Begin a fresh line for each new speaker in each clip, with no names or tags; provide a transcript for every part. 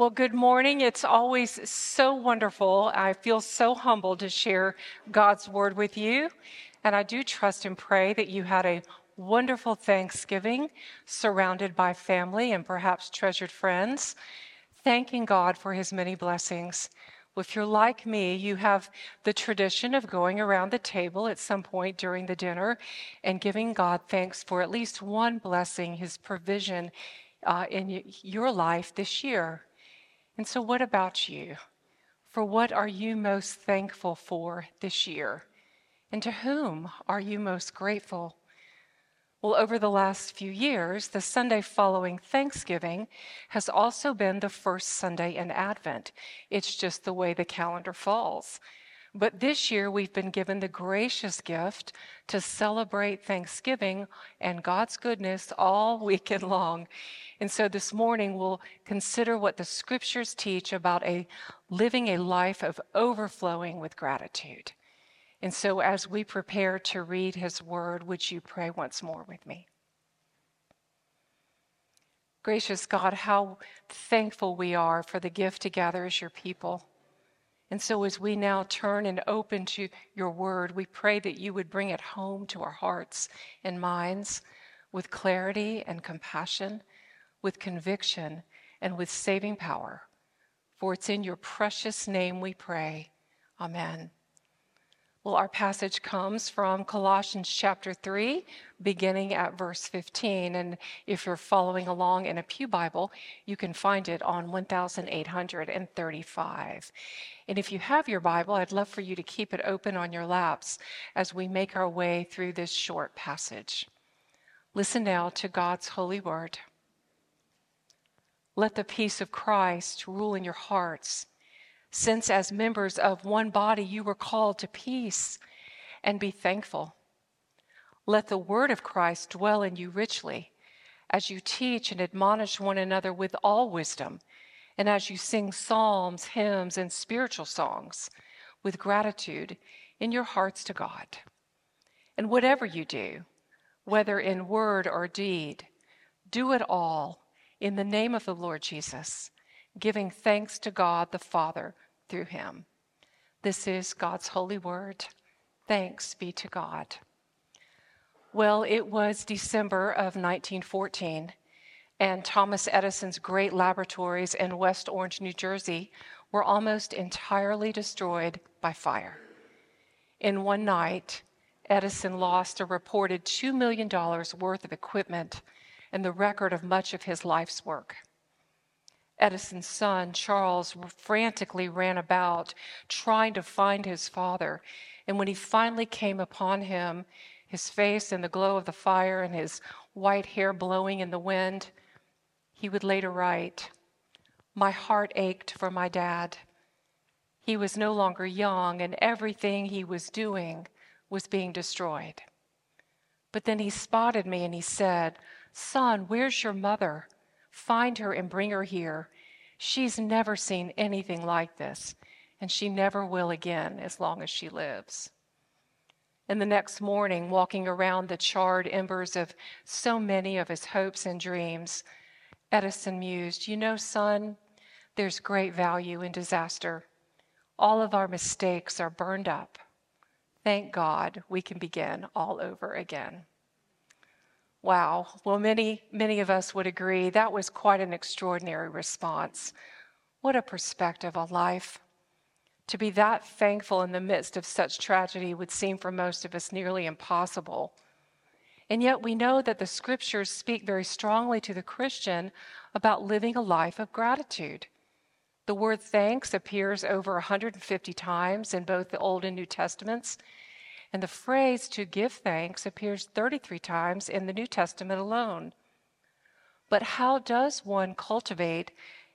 Well, good morning. It's always so wonderful. I feel so humbled to share God's word with you. And I do trust and pray that you had a wonderful Thanksgiving surrounded by family and perhaps treasured friends, thanking God for his many blessings. If you're like me, you have the tradition of going around the table at some point during the dinner and giving God thanks for at least one blessing, his provision uh, in your life this year. And so, what about you? For what are you most thankful for this year? And to whom are you most grateful? Well, over the last few years, the Sunday following Thanksgiving has also been the first Sunday in Advent. It's just the way the calendar falls. But this year, we've been given the gracious gift to celebrate Thanksgiving and God's goodness all weekend long. And so this morning, we'll consider what the scriptures teach about a living a life of overflowing with gratitude. And so, as we prepare to read his word, would you pray once more with me? Gracious God, how thankful we are for the gift to gather as your people. And so, as we now turn and open to your word, we pray that you would bring it home to our hearts and minds with clarity and compassion, with conviction and with saving power. For it's in your precious name we pray. Amen. Well, our passage comes from Colossians chapter 3, beginning at verse 15. And if you're following along in a Pew Bible, you can find it on 1835. And if you have your Bible, I'd love for you to keep it open on your laps as we make our way through this short passage. Listen now to God's holy word. Let the peace of Christ rule in your hearts since as members of one body you were called to peace and be thankful. Let the word of Christ dwell in you richly as you teach and admonish one another with all wisdom, and as you sing psalms, hymns, and spiritual songs with gratitude in your hearts to God. And whatever you do, whether in word or deed, do it all in the name of the Lord Jesus giving thanks to God the Father through him. This is God's holy word. Thanks be to God. Well, it was December of 1914, and Thomas Edison's great laboratories in West Orange, New Jersey, were almost entirely destroyed by fire. In one night, Edison lost a reported $2 million worth of equipment and the record of much of his life's work. Edison's son, Charles, frantically ran about trying to find his father. And when he finally came upon him, his face in the glow of the fire and his white hair blowing in the wind, he would later write, My heart ached for my dad. He was no longer young, and everything he was doing was being destroyed. But then he spotted me and he said, Son, where's your mother? Find her and bring her here. She's never seen anything like this, and she never will again as long as she lives. And the next morning, walking around the charred embers of so many of his hopes and dreams, Edison mused, You know, son, there's great value in disaster. All of our mistakes are burned up. Thank God we can begin all over again. Wow. Well, many, many of us would agree that was quite an extraordinary response. What a perspective on life. To be that thankful in the midst of such tragedy would seem for most of us nearly impossible. And yet, we know that the scriptures speak very strongly to the Christian about living a life of gratitude. The word thanks appears over 150 times in both the Old and New Testaments, and the phrase to give thanks appears 33 times in the New Testament alone. But how does one cultivate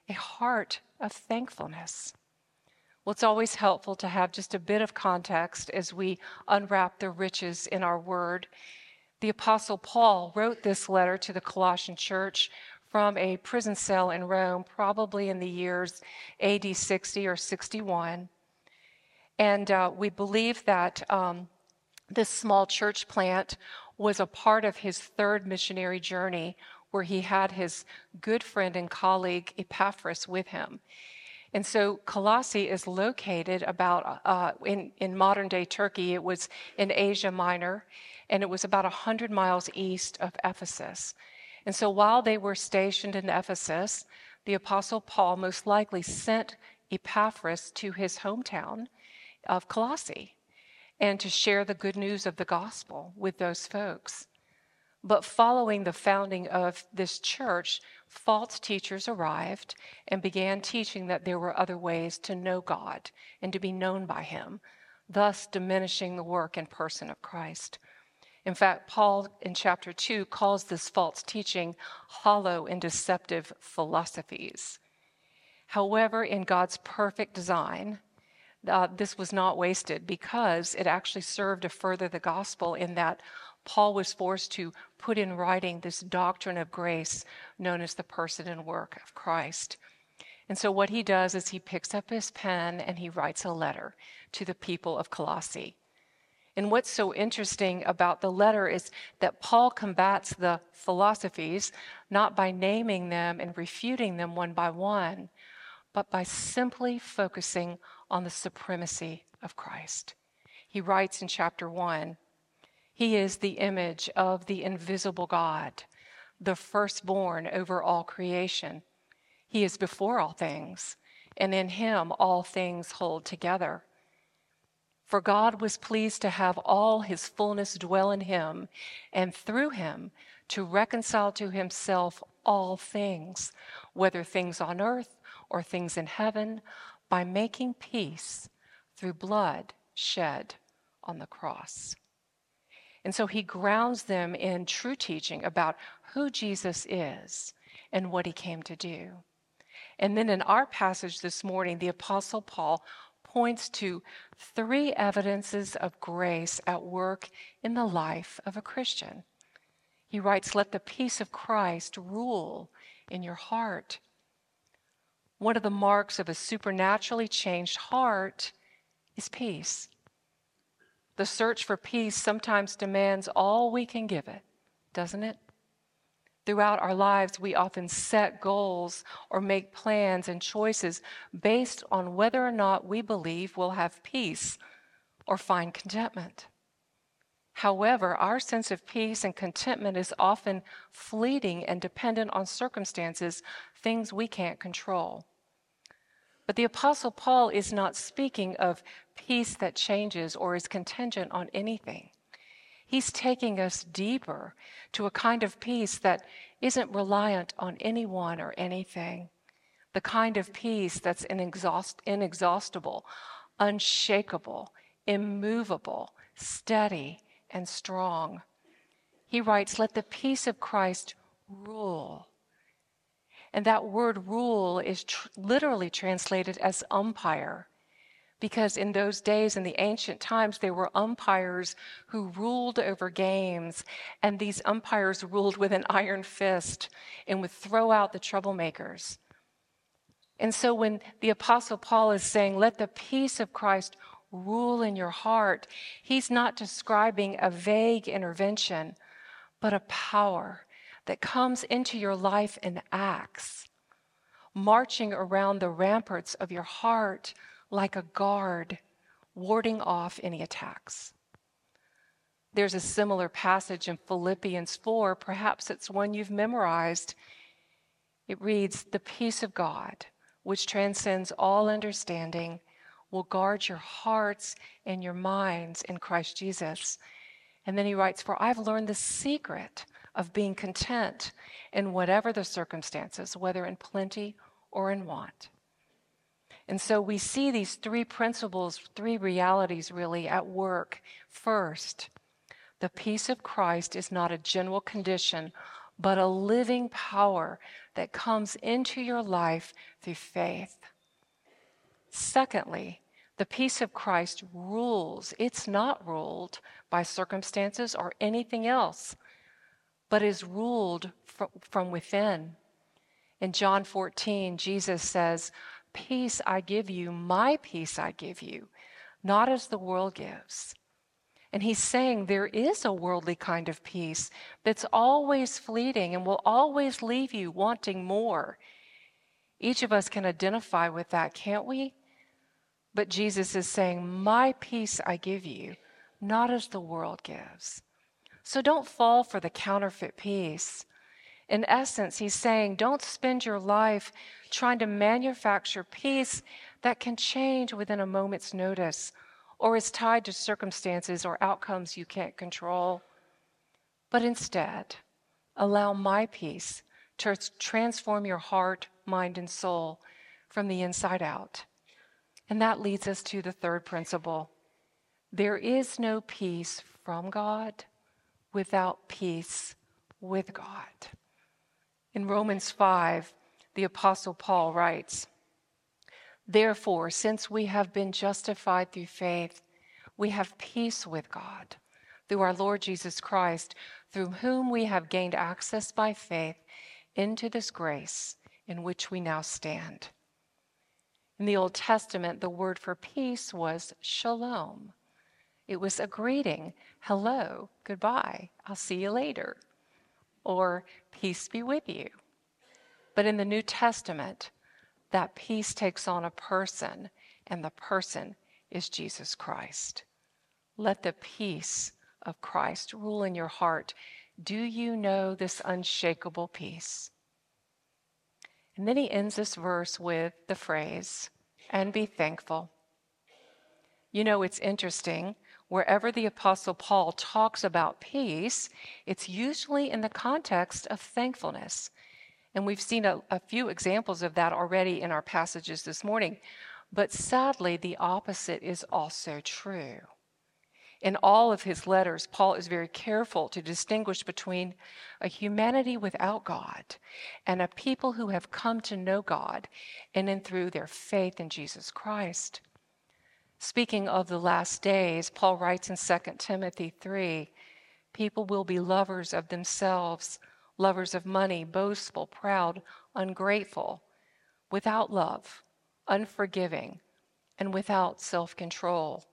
a heart of thankfulness? Well, it's always helpful to have just a bit of context as we unwrap the riches in our word. The Apostle Paul wrote this letter to the Colossian church from a prison cell in Rome, probably in the years AD 60 or 61. And uh, we believe that um, this small church plant was a part of his third missionary journey where he had his good friend and colleague Epaphras with him. And so Colossae is located about uh, in, in modern day Turkey. It was in Asia Minor, and it was about 100 miles east of Ephesus. And so while they were stationed in Ephesus, the Apostle Paul most likely sent Epaphras to his hometown of Colossae and to share the good news of the gospel with those folks. But following the founding of this church, false teachers arrived and began teaching that there were other ways to know God and to be known by Him, thus diminishing the work and person of Christ. In fact, Paul in chapter 2 calls this false teaching hollow and deceptive philosophies. However, in God's perfect design, uh, this was not wasted because it actually served to further the gospel in that Paul was forced to put in writing this doctrine of grace known as the person and work of Christ. And so, what he does is he picks up his pen and he writes a letter to the people of Colossae. And what's so interesting about the letter is that Paul combats the philosophies not by naming them and refuting them one by one, but by simply focusing on the supremacy of Christ. He writes in chapter 1 he is the image of the invisible God, the firstborn over all creation. He is before all things, and in him all things hold together. For God was pleased to have all his fullness dwell in him, and through him to reconcile to himself all things, whether things on earth or things in heaven, by making peace through blood shed on the cross. And so he grounds them in true teaching about who Jesus is and what he came to do. And then in our passage this morning, the Apostle Paul points to three evidences of grace at work in the life of a Christian. He writes, Let the peace of Christ rule in your heart. One of the marks of a supernaturally changed heart is peace. The search for peace sometimes demands all we can give it, doesn't it? Throughout our lives, we often set goals or make plans and choices based on whether or not we believe we'll have peace or find contentment. However, our sense of peace and contentment is often fleeting and dependent on circumstances, things we can't control. But the Apostle Paul is not speaking of peace that changes or is contingent on anything. He's taking us deeper to a kind of peace that isn't reliant on anyone or anything. The kind of peace that's inexhaust- inexhaustible, unshakable, immovable, steady, and strong. He writes, Let the peace of Christ rule and that word rule is tr- literally translated as umpire. Because in those days, in the ancient times, there were umpires who ruled over games, and these umpires ruled with an iron fist and would throw out the troublemakers. And so when the Apostle Paul is saying, Let the peace of Christ rule in your heart, he's not describing a vague intervention, but a power that comes into your life and acts, marching around the ramparts of your heart like a guard, warding off any attacks. There's a similar passage in Philippians 4, perhaps it's one you've memorized. It reads, The peace of God, which transcends all understanding, will guard your hearts and your minds in Christ Jesus. And then he writes, For I've learned the secret of being content in whatever the circumstances, whether in plenty or in want. And so we see these three principles, three realities really at work. First, the peace of Christ is not a general condition, but a living power that comes into your life through faith. Secondly, the peace of Christ rules. It's not ruled by circumstances or anything else but is ruled from within. In John 14, Jesus says, Peace I give you, my peace I give you, not as the world gives. And he's saying there is a worldly kind of peace that's always fleeting and will always leave you wanting more. Each of us can identify with that, can't we? But Jesus is saying, My peace I give you, not as the world gives. So don't fall for the counterfeit peace. In essence, he's saying, don't spend your life trying to manufacture peace that can change within a moment's notice or is tied to circumstances or outcomes you can't control. But instead, allow my peace to transform your heart, mind, and soul from the inside out. And that leads us to the third principle there is no peace from God without peace with God. In Romans 5, the Apostle Paul writes, Therefore, since we have been justified through faith, we have peace with God through our Lord Jesus Christ, through whom we have gained access by faith into this grace in which we now stand. In the Old Testament, the word for peace was shalom. It was a greeting hello, goodbye, I'll see you later, or peace be with you. But in the New Testament, that peace takes on a person, and the person is Jesus Christ. Let the peace of Christ rule in your heart. Do you know this unshakable peace? And then he ends this verse with the phrase, and be thankful. You know, it's interesting. Wherever the Apostle Paul talks about peace, it's usually in the context of thankfulness. And we've seen a, a, few examples of that already in our passages this morning. But sadly, the opposite is also true. In all of his letters, Paul is very careful to distinguish between a humanity without God and a people who have come to know God in and through their faith in Jesus Christ. Speaking of the last days, Paul writes in 2 Timothy 3 people will be lovers of themselves, lovers of money, boastful, proud, ungrateful, without love unforgiving, and without self control.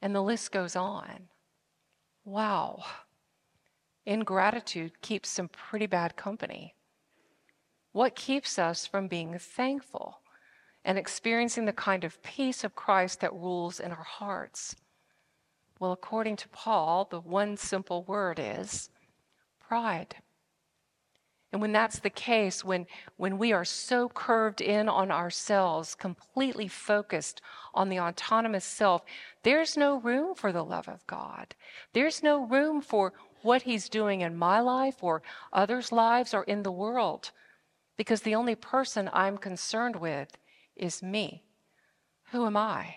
And the list goes on. Wow. Ingratitude keeps some pretty bad company. What keeps us from being thankful and experiencing the kind of peace of Christ that rules in our hearts? Well, according to Paul, the one simple word is pride. And when that's the case, when, when we are so curved in on ourselves, completely focused on the autonomous self, there's no room for the love of God. There's no room for what He's doing in my life or others' lives or in the world. Because the only person I'm concerned with is me. Who am I?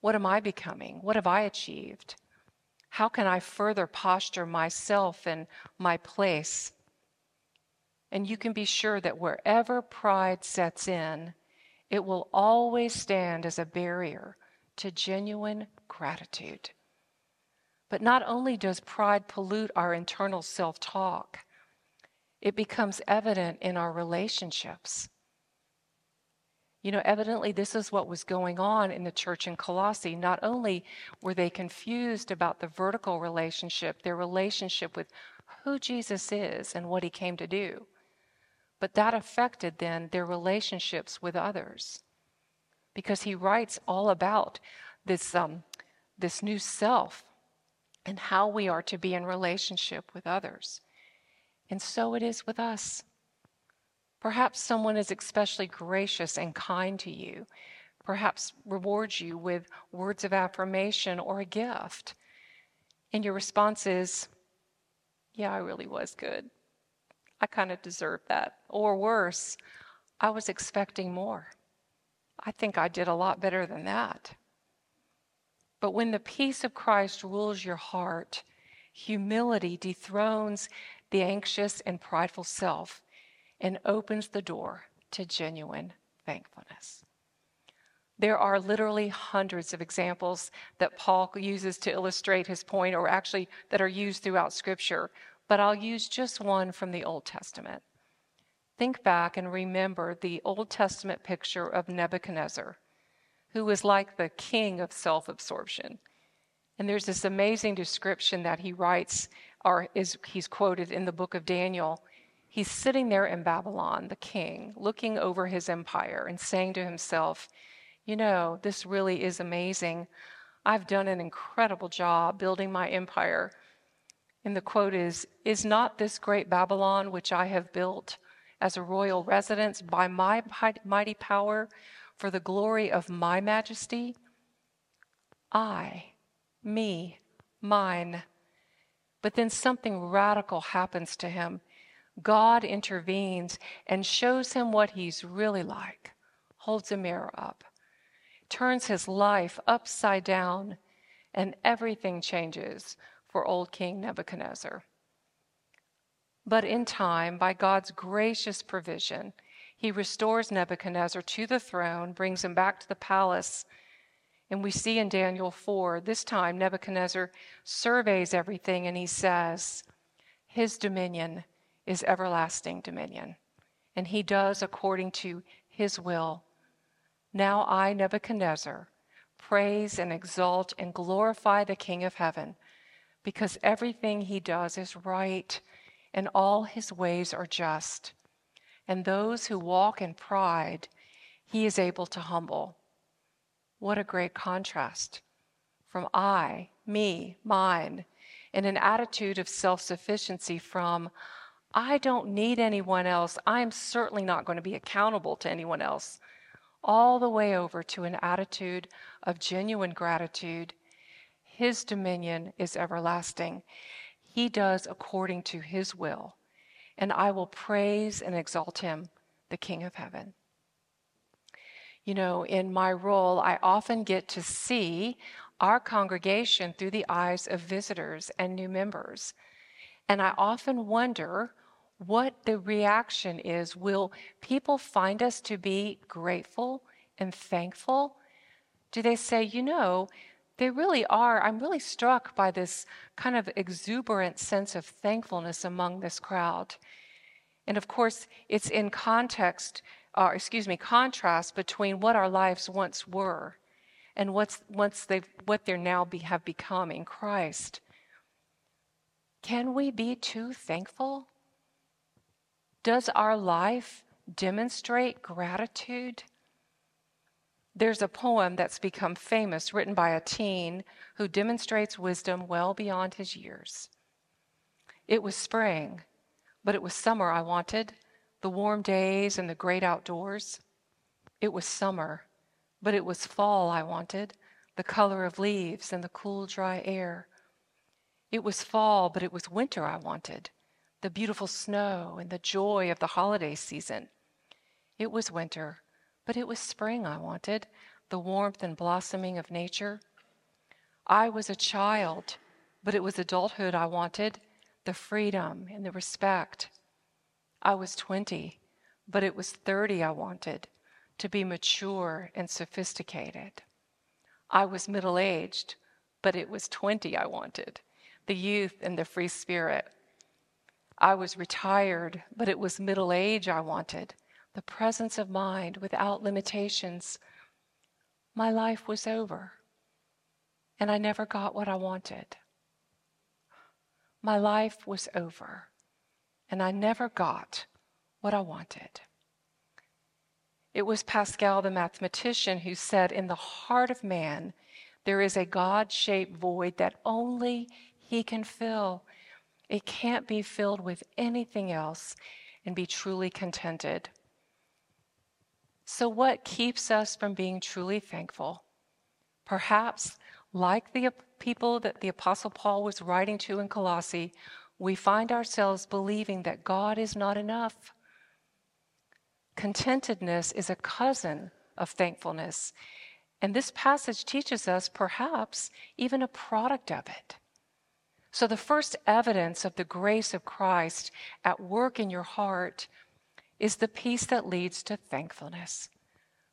What am I becoming? What have I achieved? How can I further posture myself and my place? And you can be sure that wherever pride sets in, it will always stand as a barrier to genuine gratitude. But not only does pride pollute our internal self talk, it becomes evident in our relationships. You know, evidently, this is what was going on in the church in Colossae. Not only were they confused about the vertical relationship, their relationship with who Jesus is and what he came to do, but that affected then their relationships with others because he writes all about this, um, this new self and how we are to be in relationship with others. And so it is with us. Perhaps someone is especially gracious and kind to you, perhaps rewards you with words of affirmation or a gift. And your response is, Yeah, I really was good. I kind of deserved that. Or worse, I was expecting more. I think I did a lot better than that. But when the peace of Christ rules your heart, humility dethrones the anxious and prideful self and opens the door to genuine thankfulness. There are literally hundreds of examples that Paul uses to illustrate his point, or actually that are used throughout Scripture but I'll use just one from the Old Testament. Think back and remember the Old Testament picture of Nebuchadnezzar, who was like the king of self absorption. And there's this amazing description that he writes, or is he's quoted in the book of Daniel. He's sitting there in Babylon, the king, looking over his empire and saying to himself, You know, this really is amazing. I've done an incredible job building my empire. And the quote is Is not this great Babylon, which I have built as a royal residence by my mighty power for the glory of my majesty? I me, mine. But then something radical happens to him. God intervenes and shows him what he's really like, holds a mirror up, turns his life upside down, and everything changes for old King Nebuchadnezzar. But in time, by God's gracious provision, he restores Nebuchadnezzar to the throne, brings him back to the palace, and we see in Daniel 4, this time Nebuchadnezzar surveys everything and he says, His dominion is everlasting dominion, and he does according to his will. Now I, Nebuchadnezzar, praise and exalt and glorify the King of heaven, because everything he does is right and all his ways are just. And those who walk in pride, he is able to humble. What a great contrast from I, me, mine, in an attitude of self sufficiency from I don't need anyone else. I'm certainly not going to be accountable to anyone else. All the way over to an attitude of genuine gratitude. His dominion is everlasting. He does according to his will. And I will praise and exalt him, the King of heaven. You know, in my role, I often get to see our congregation through the eyes of visitors and new members. And I often wonder what the reaction is. Will people find us to be grateful and thankful? Do they say, you know, they really are. I'm really struck by this kind of exuberant sense of thankfulness among this crowd. And of course, it's in context uh, excuse me, contrast between what our lives once were and what's once they've, what they're now be, have become in Christ. Can we be too thankful? Does our life demonstrate gratitude? There's a poem that's become famous written by a teen who demonstrates wisdom well beyond his years. It was spring, but it was summer I wanted the warm days and the great outdoors. It was summer, but it was fall I wanted, the color of leaves and the cool, dry air. It was fall, but it was winter I wanted, the beautiful snow and the joy of the holiday season. It was winter, but it was spring I wanted, the warmth and blossoming of nature. I was a child, but it was adulthood I wanted, the freedom and the respect. I was 20, but it was 30 I wanted to be mature and sophisticated. I was middle aged, but it was 20 I wanted the youth and the free spirit. I was retired, but it was middle age I wanted the presence of mind without limitations. My life was over, and I never got what I wanted. My life was over and I never got what I wanted. It was Pascal, the mathematician, who said, In the heart of man, there is a God shaped void that only he can fill. It can't be filled with anything else and be truly contented. So, what keeps us from being truly thankful? Perhaps, like the people that the Apostle Paul was writing to in Colossae, we find ourselves believing that God is not enough. Contentedness is a cousin of thankfulness. And this passage teaches us perhaps even a product of it. So, the first evidence of the grace of Christ at work in your heart is the peace that leads to thankfulness.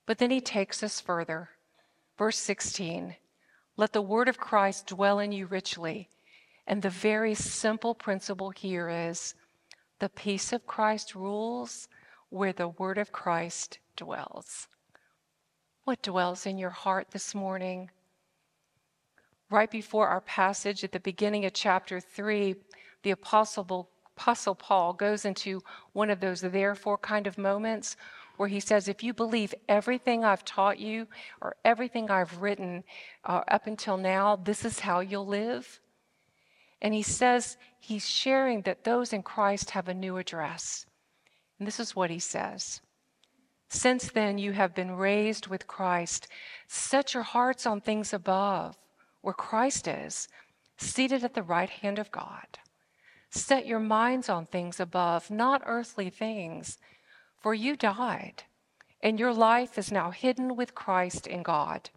But then he takes us further. Verse 16 Let the word of Christ dwell in you richly and the very simple principle here is the peace of Christ rules where the word of Christ dwells. What dwells in your heart this morning? Right before our passage at the beginning of chapter 3, the Apostle, Apostle Paul goes into one of those therefore kind of moments where he says, If you believe everything I've taught you or everything I've written uh, up until now, this is how you'll live. And he says he's sharing that those in Christ have a new address. And this is what he says Since then you have been raised with Christ. Set your hearts on things above, where Christ is, seated at the right hand of God. Set your minds on things above, not earthly things, for you died, and your life is now hidden with Christ in God.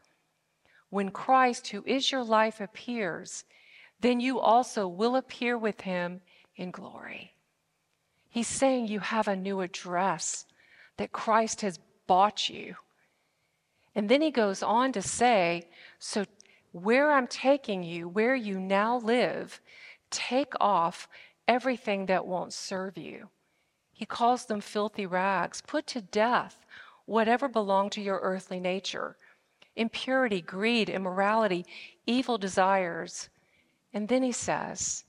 When Christ, who is your life, appears, then you also will appear with him in glory. He's saying you have a new address, that Christ has bought you. And then he goes on to say, So, where I'm taking you, where you now live, take off everything that won't serve you. He calls them filthy rags. Put to death whatever belonged to your earthly nature impurity, greed, immorality, evil desires. And then he says,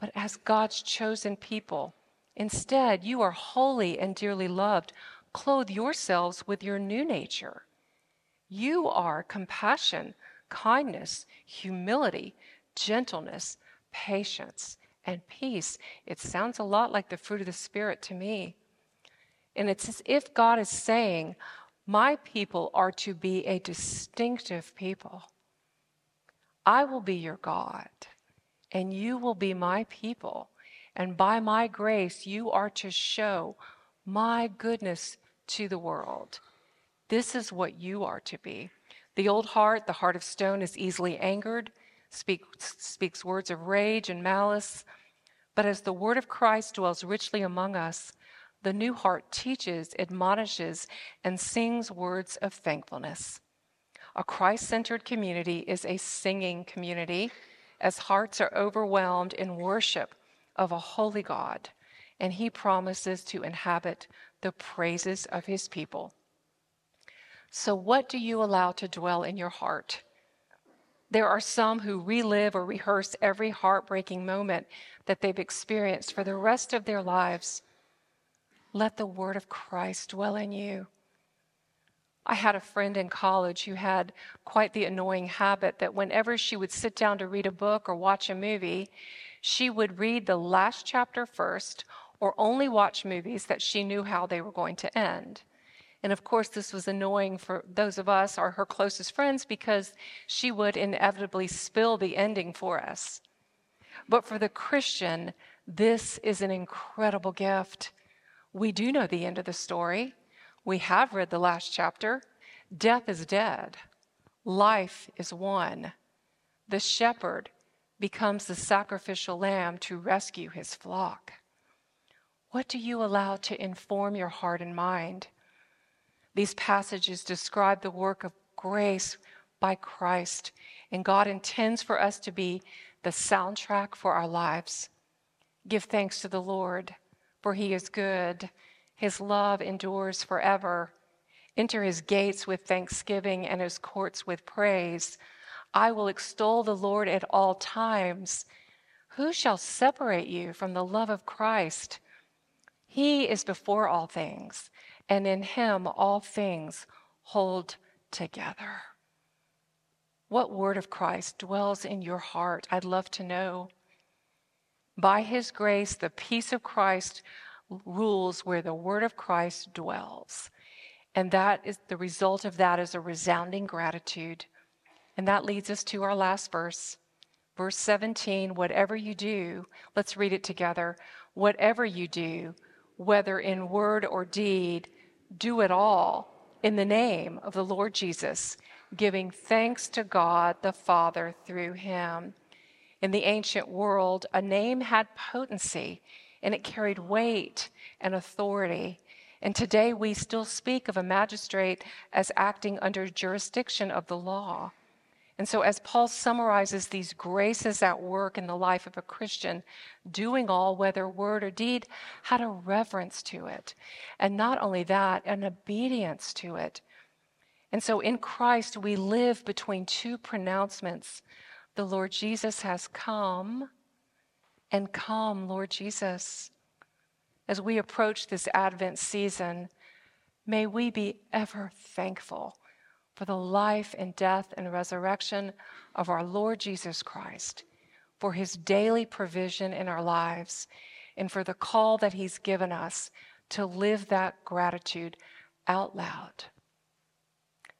But as God's chosen people, Instead, you are holy and dearly loved. Clothe yourselves with your new nature. You are compassion, kindness, humility, gentleness, patience, and peace. It sounds a lot like the fruit of the Spirit to me. And it's as if God is saying, My people are to be a distinctive people. I will be your God, and you will be my people. And by my grace, you are to show my goodness to the world. This is what you are to be. The old heart, the heart of stone, is easily angered, speak, speaks words of rage and malice. But as the word of Christ dwells richly among us, the new heart teaches, admonishes, and sings words of thankfulness. A Christ centered community is a singing community as hearts are overwhelmed in worship of a holy God, and he promises to inhabit the praises of his people. So, what do you allow to dwell in your heart? There are some who relive or rehearse every heartbreaking moment that they've experienced for the rest of their lives. Let the word of Christ dwell in you. I had a friend in college who had quite the annoying habit that whenever she would sit down to read a book or watch a movie, she would read the last chapter first or only watch movies that she knew how they were going to end. And of course, this was annoying for those of us or her closest friends because she would inevitably spill the ending for us. But for the Christian, this is an incredible gift. We do know the end of the story. We have read the last chapter. Death is dead, life is won. The shepherd becomes the sacrificial lamb to rescue his flock. What do you allow to inform your heart and mind? These passages describe the work of grace by Christ, and God intends for us to be the soundtrack for our lives. Give thanks to the Lord, for he is good. His love endures forever. Enter his gates with thanksgiving and his courts with praise. I will extol the Lord at all times. Who shall separate you from the love of Christ? He is before all things, and in him all things hold together. What word of Christ dwells in your heart? I'd love to know. By his grace, the peace of Christ rules where the word of Christ dwells. And that is the result of that is a resounding gratitude. And that leads us to our last verse. Verse 17, whatever you do, let's read it together. Whatever you do, whether in word or deed, do it all in the name of the Lord Jesus, giving thanks to God the Father through him. In the ancient world, a name had potency and it carried weight and authority. And today we still speak of a magistrate as acting under jurisdiction of the law. And so, as Paul summarizes these graces at work in the life of a Christian, doing all, whether word or deed, had a reverence to it. And not only that, an obedience to it. And so, in Christ, we live between two pronouncements The Lord Jesus has come and come, Lord Jesus. As we approach this Advent season, may we be ever thankful for the life and death and resurrection of our Lord Jesus Christ, for his daily provision in our lives, and for the call that he's given us to live that gratitude out loud.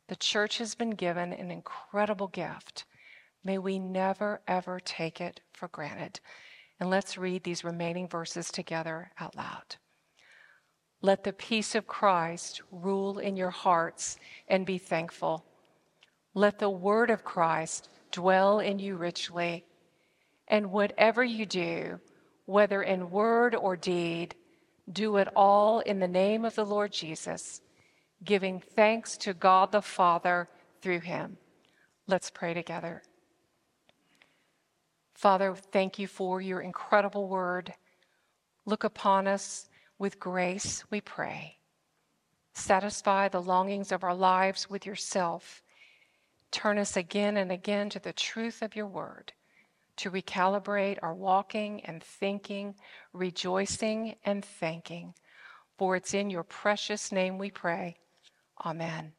The church has been given an incredible gift. May we never, ever take it for granted. And let's read these remaining verses together out loud. Let the peace of Christ rule in your hearts and be thankful. Let the word of Christ dwell in you richly. And whatever you do, whether in word or deed, do it all in the name of the Lord Jesus, giving thanks to God the Father through him. Let's pray together. Father, thank you for your incredible word. Look upon us with grace, we pray. Satisfy the longings of our lives with yourself. Turn us again and again to the truth of your word, to recalibrate our walking and thinking, rejoicing and thanking. For it's in your precious name we pray. Amen.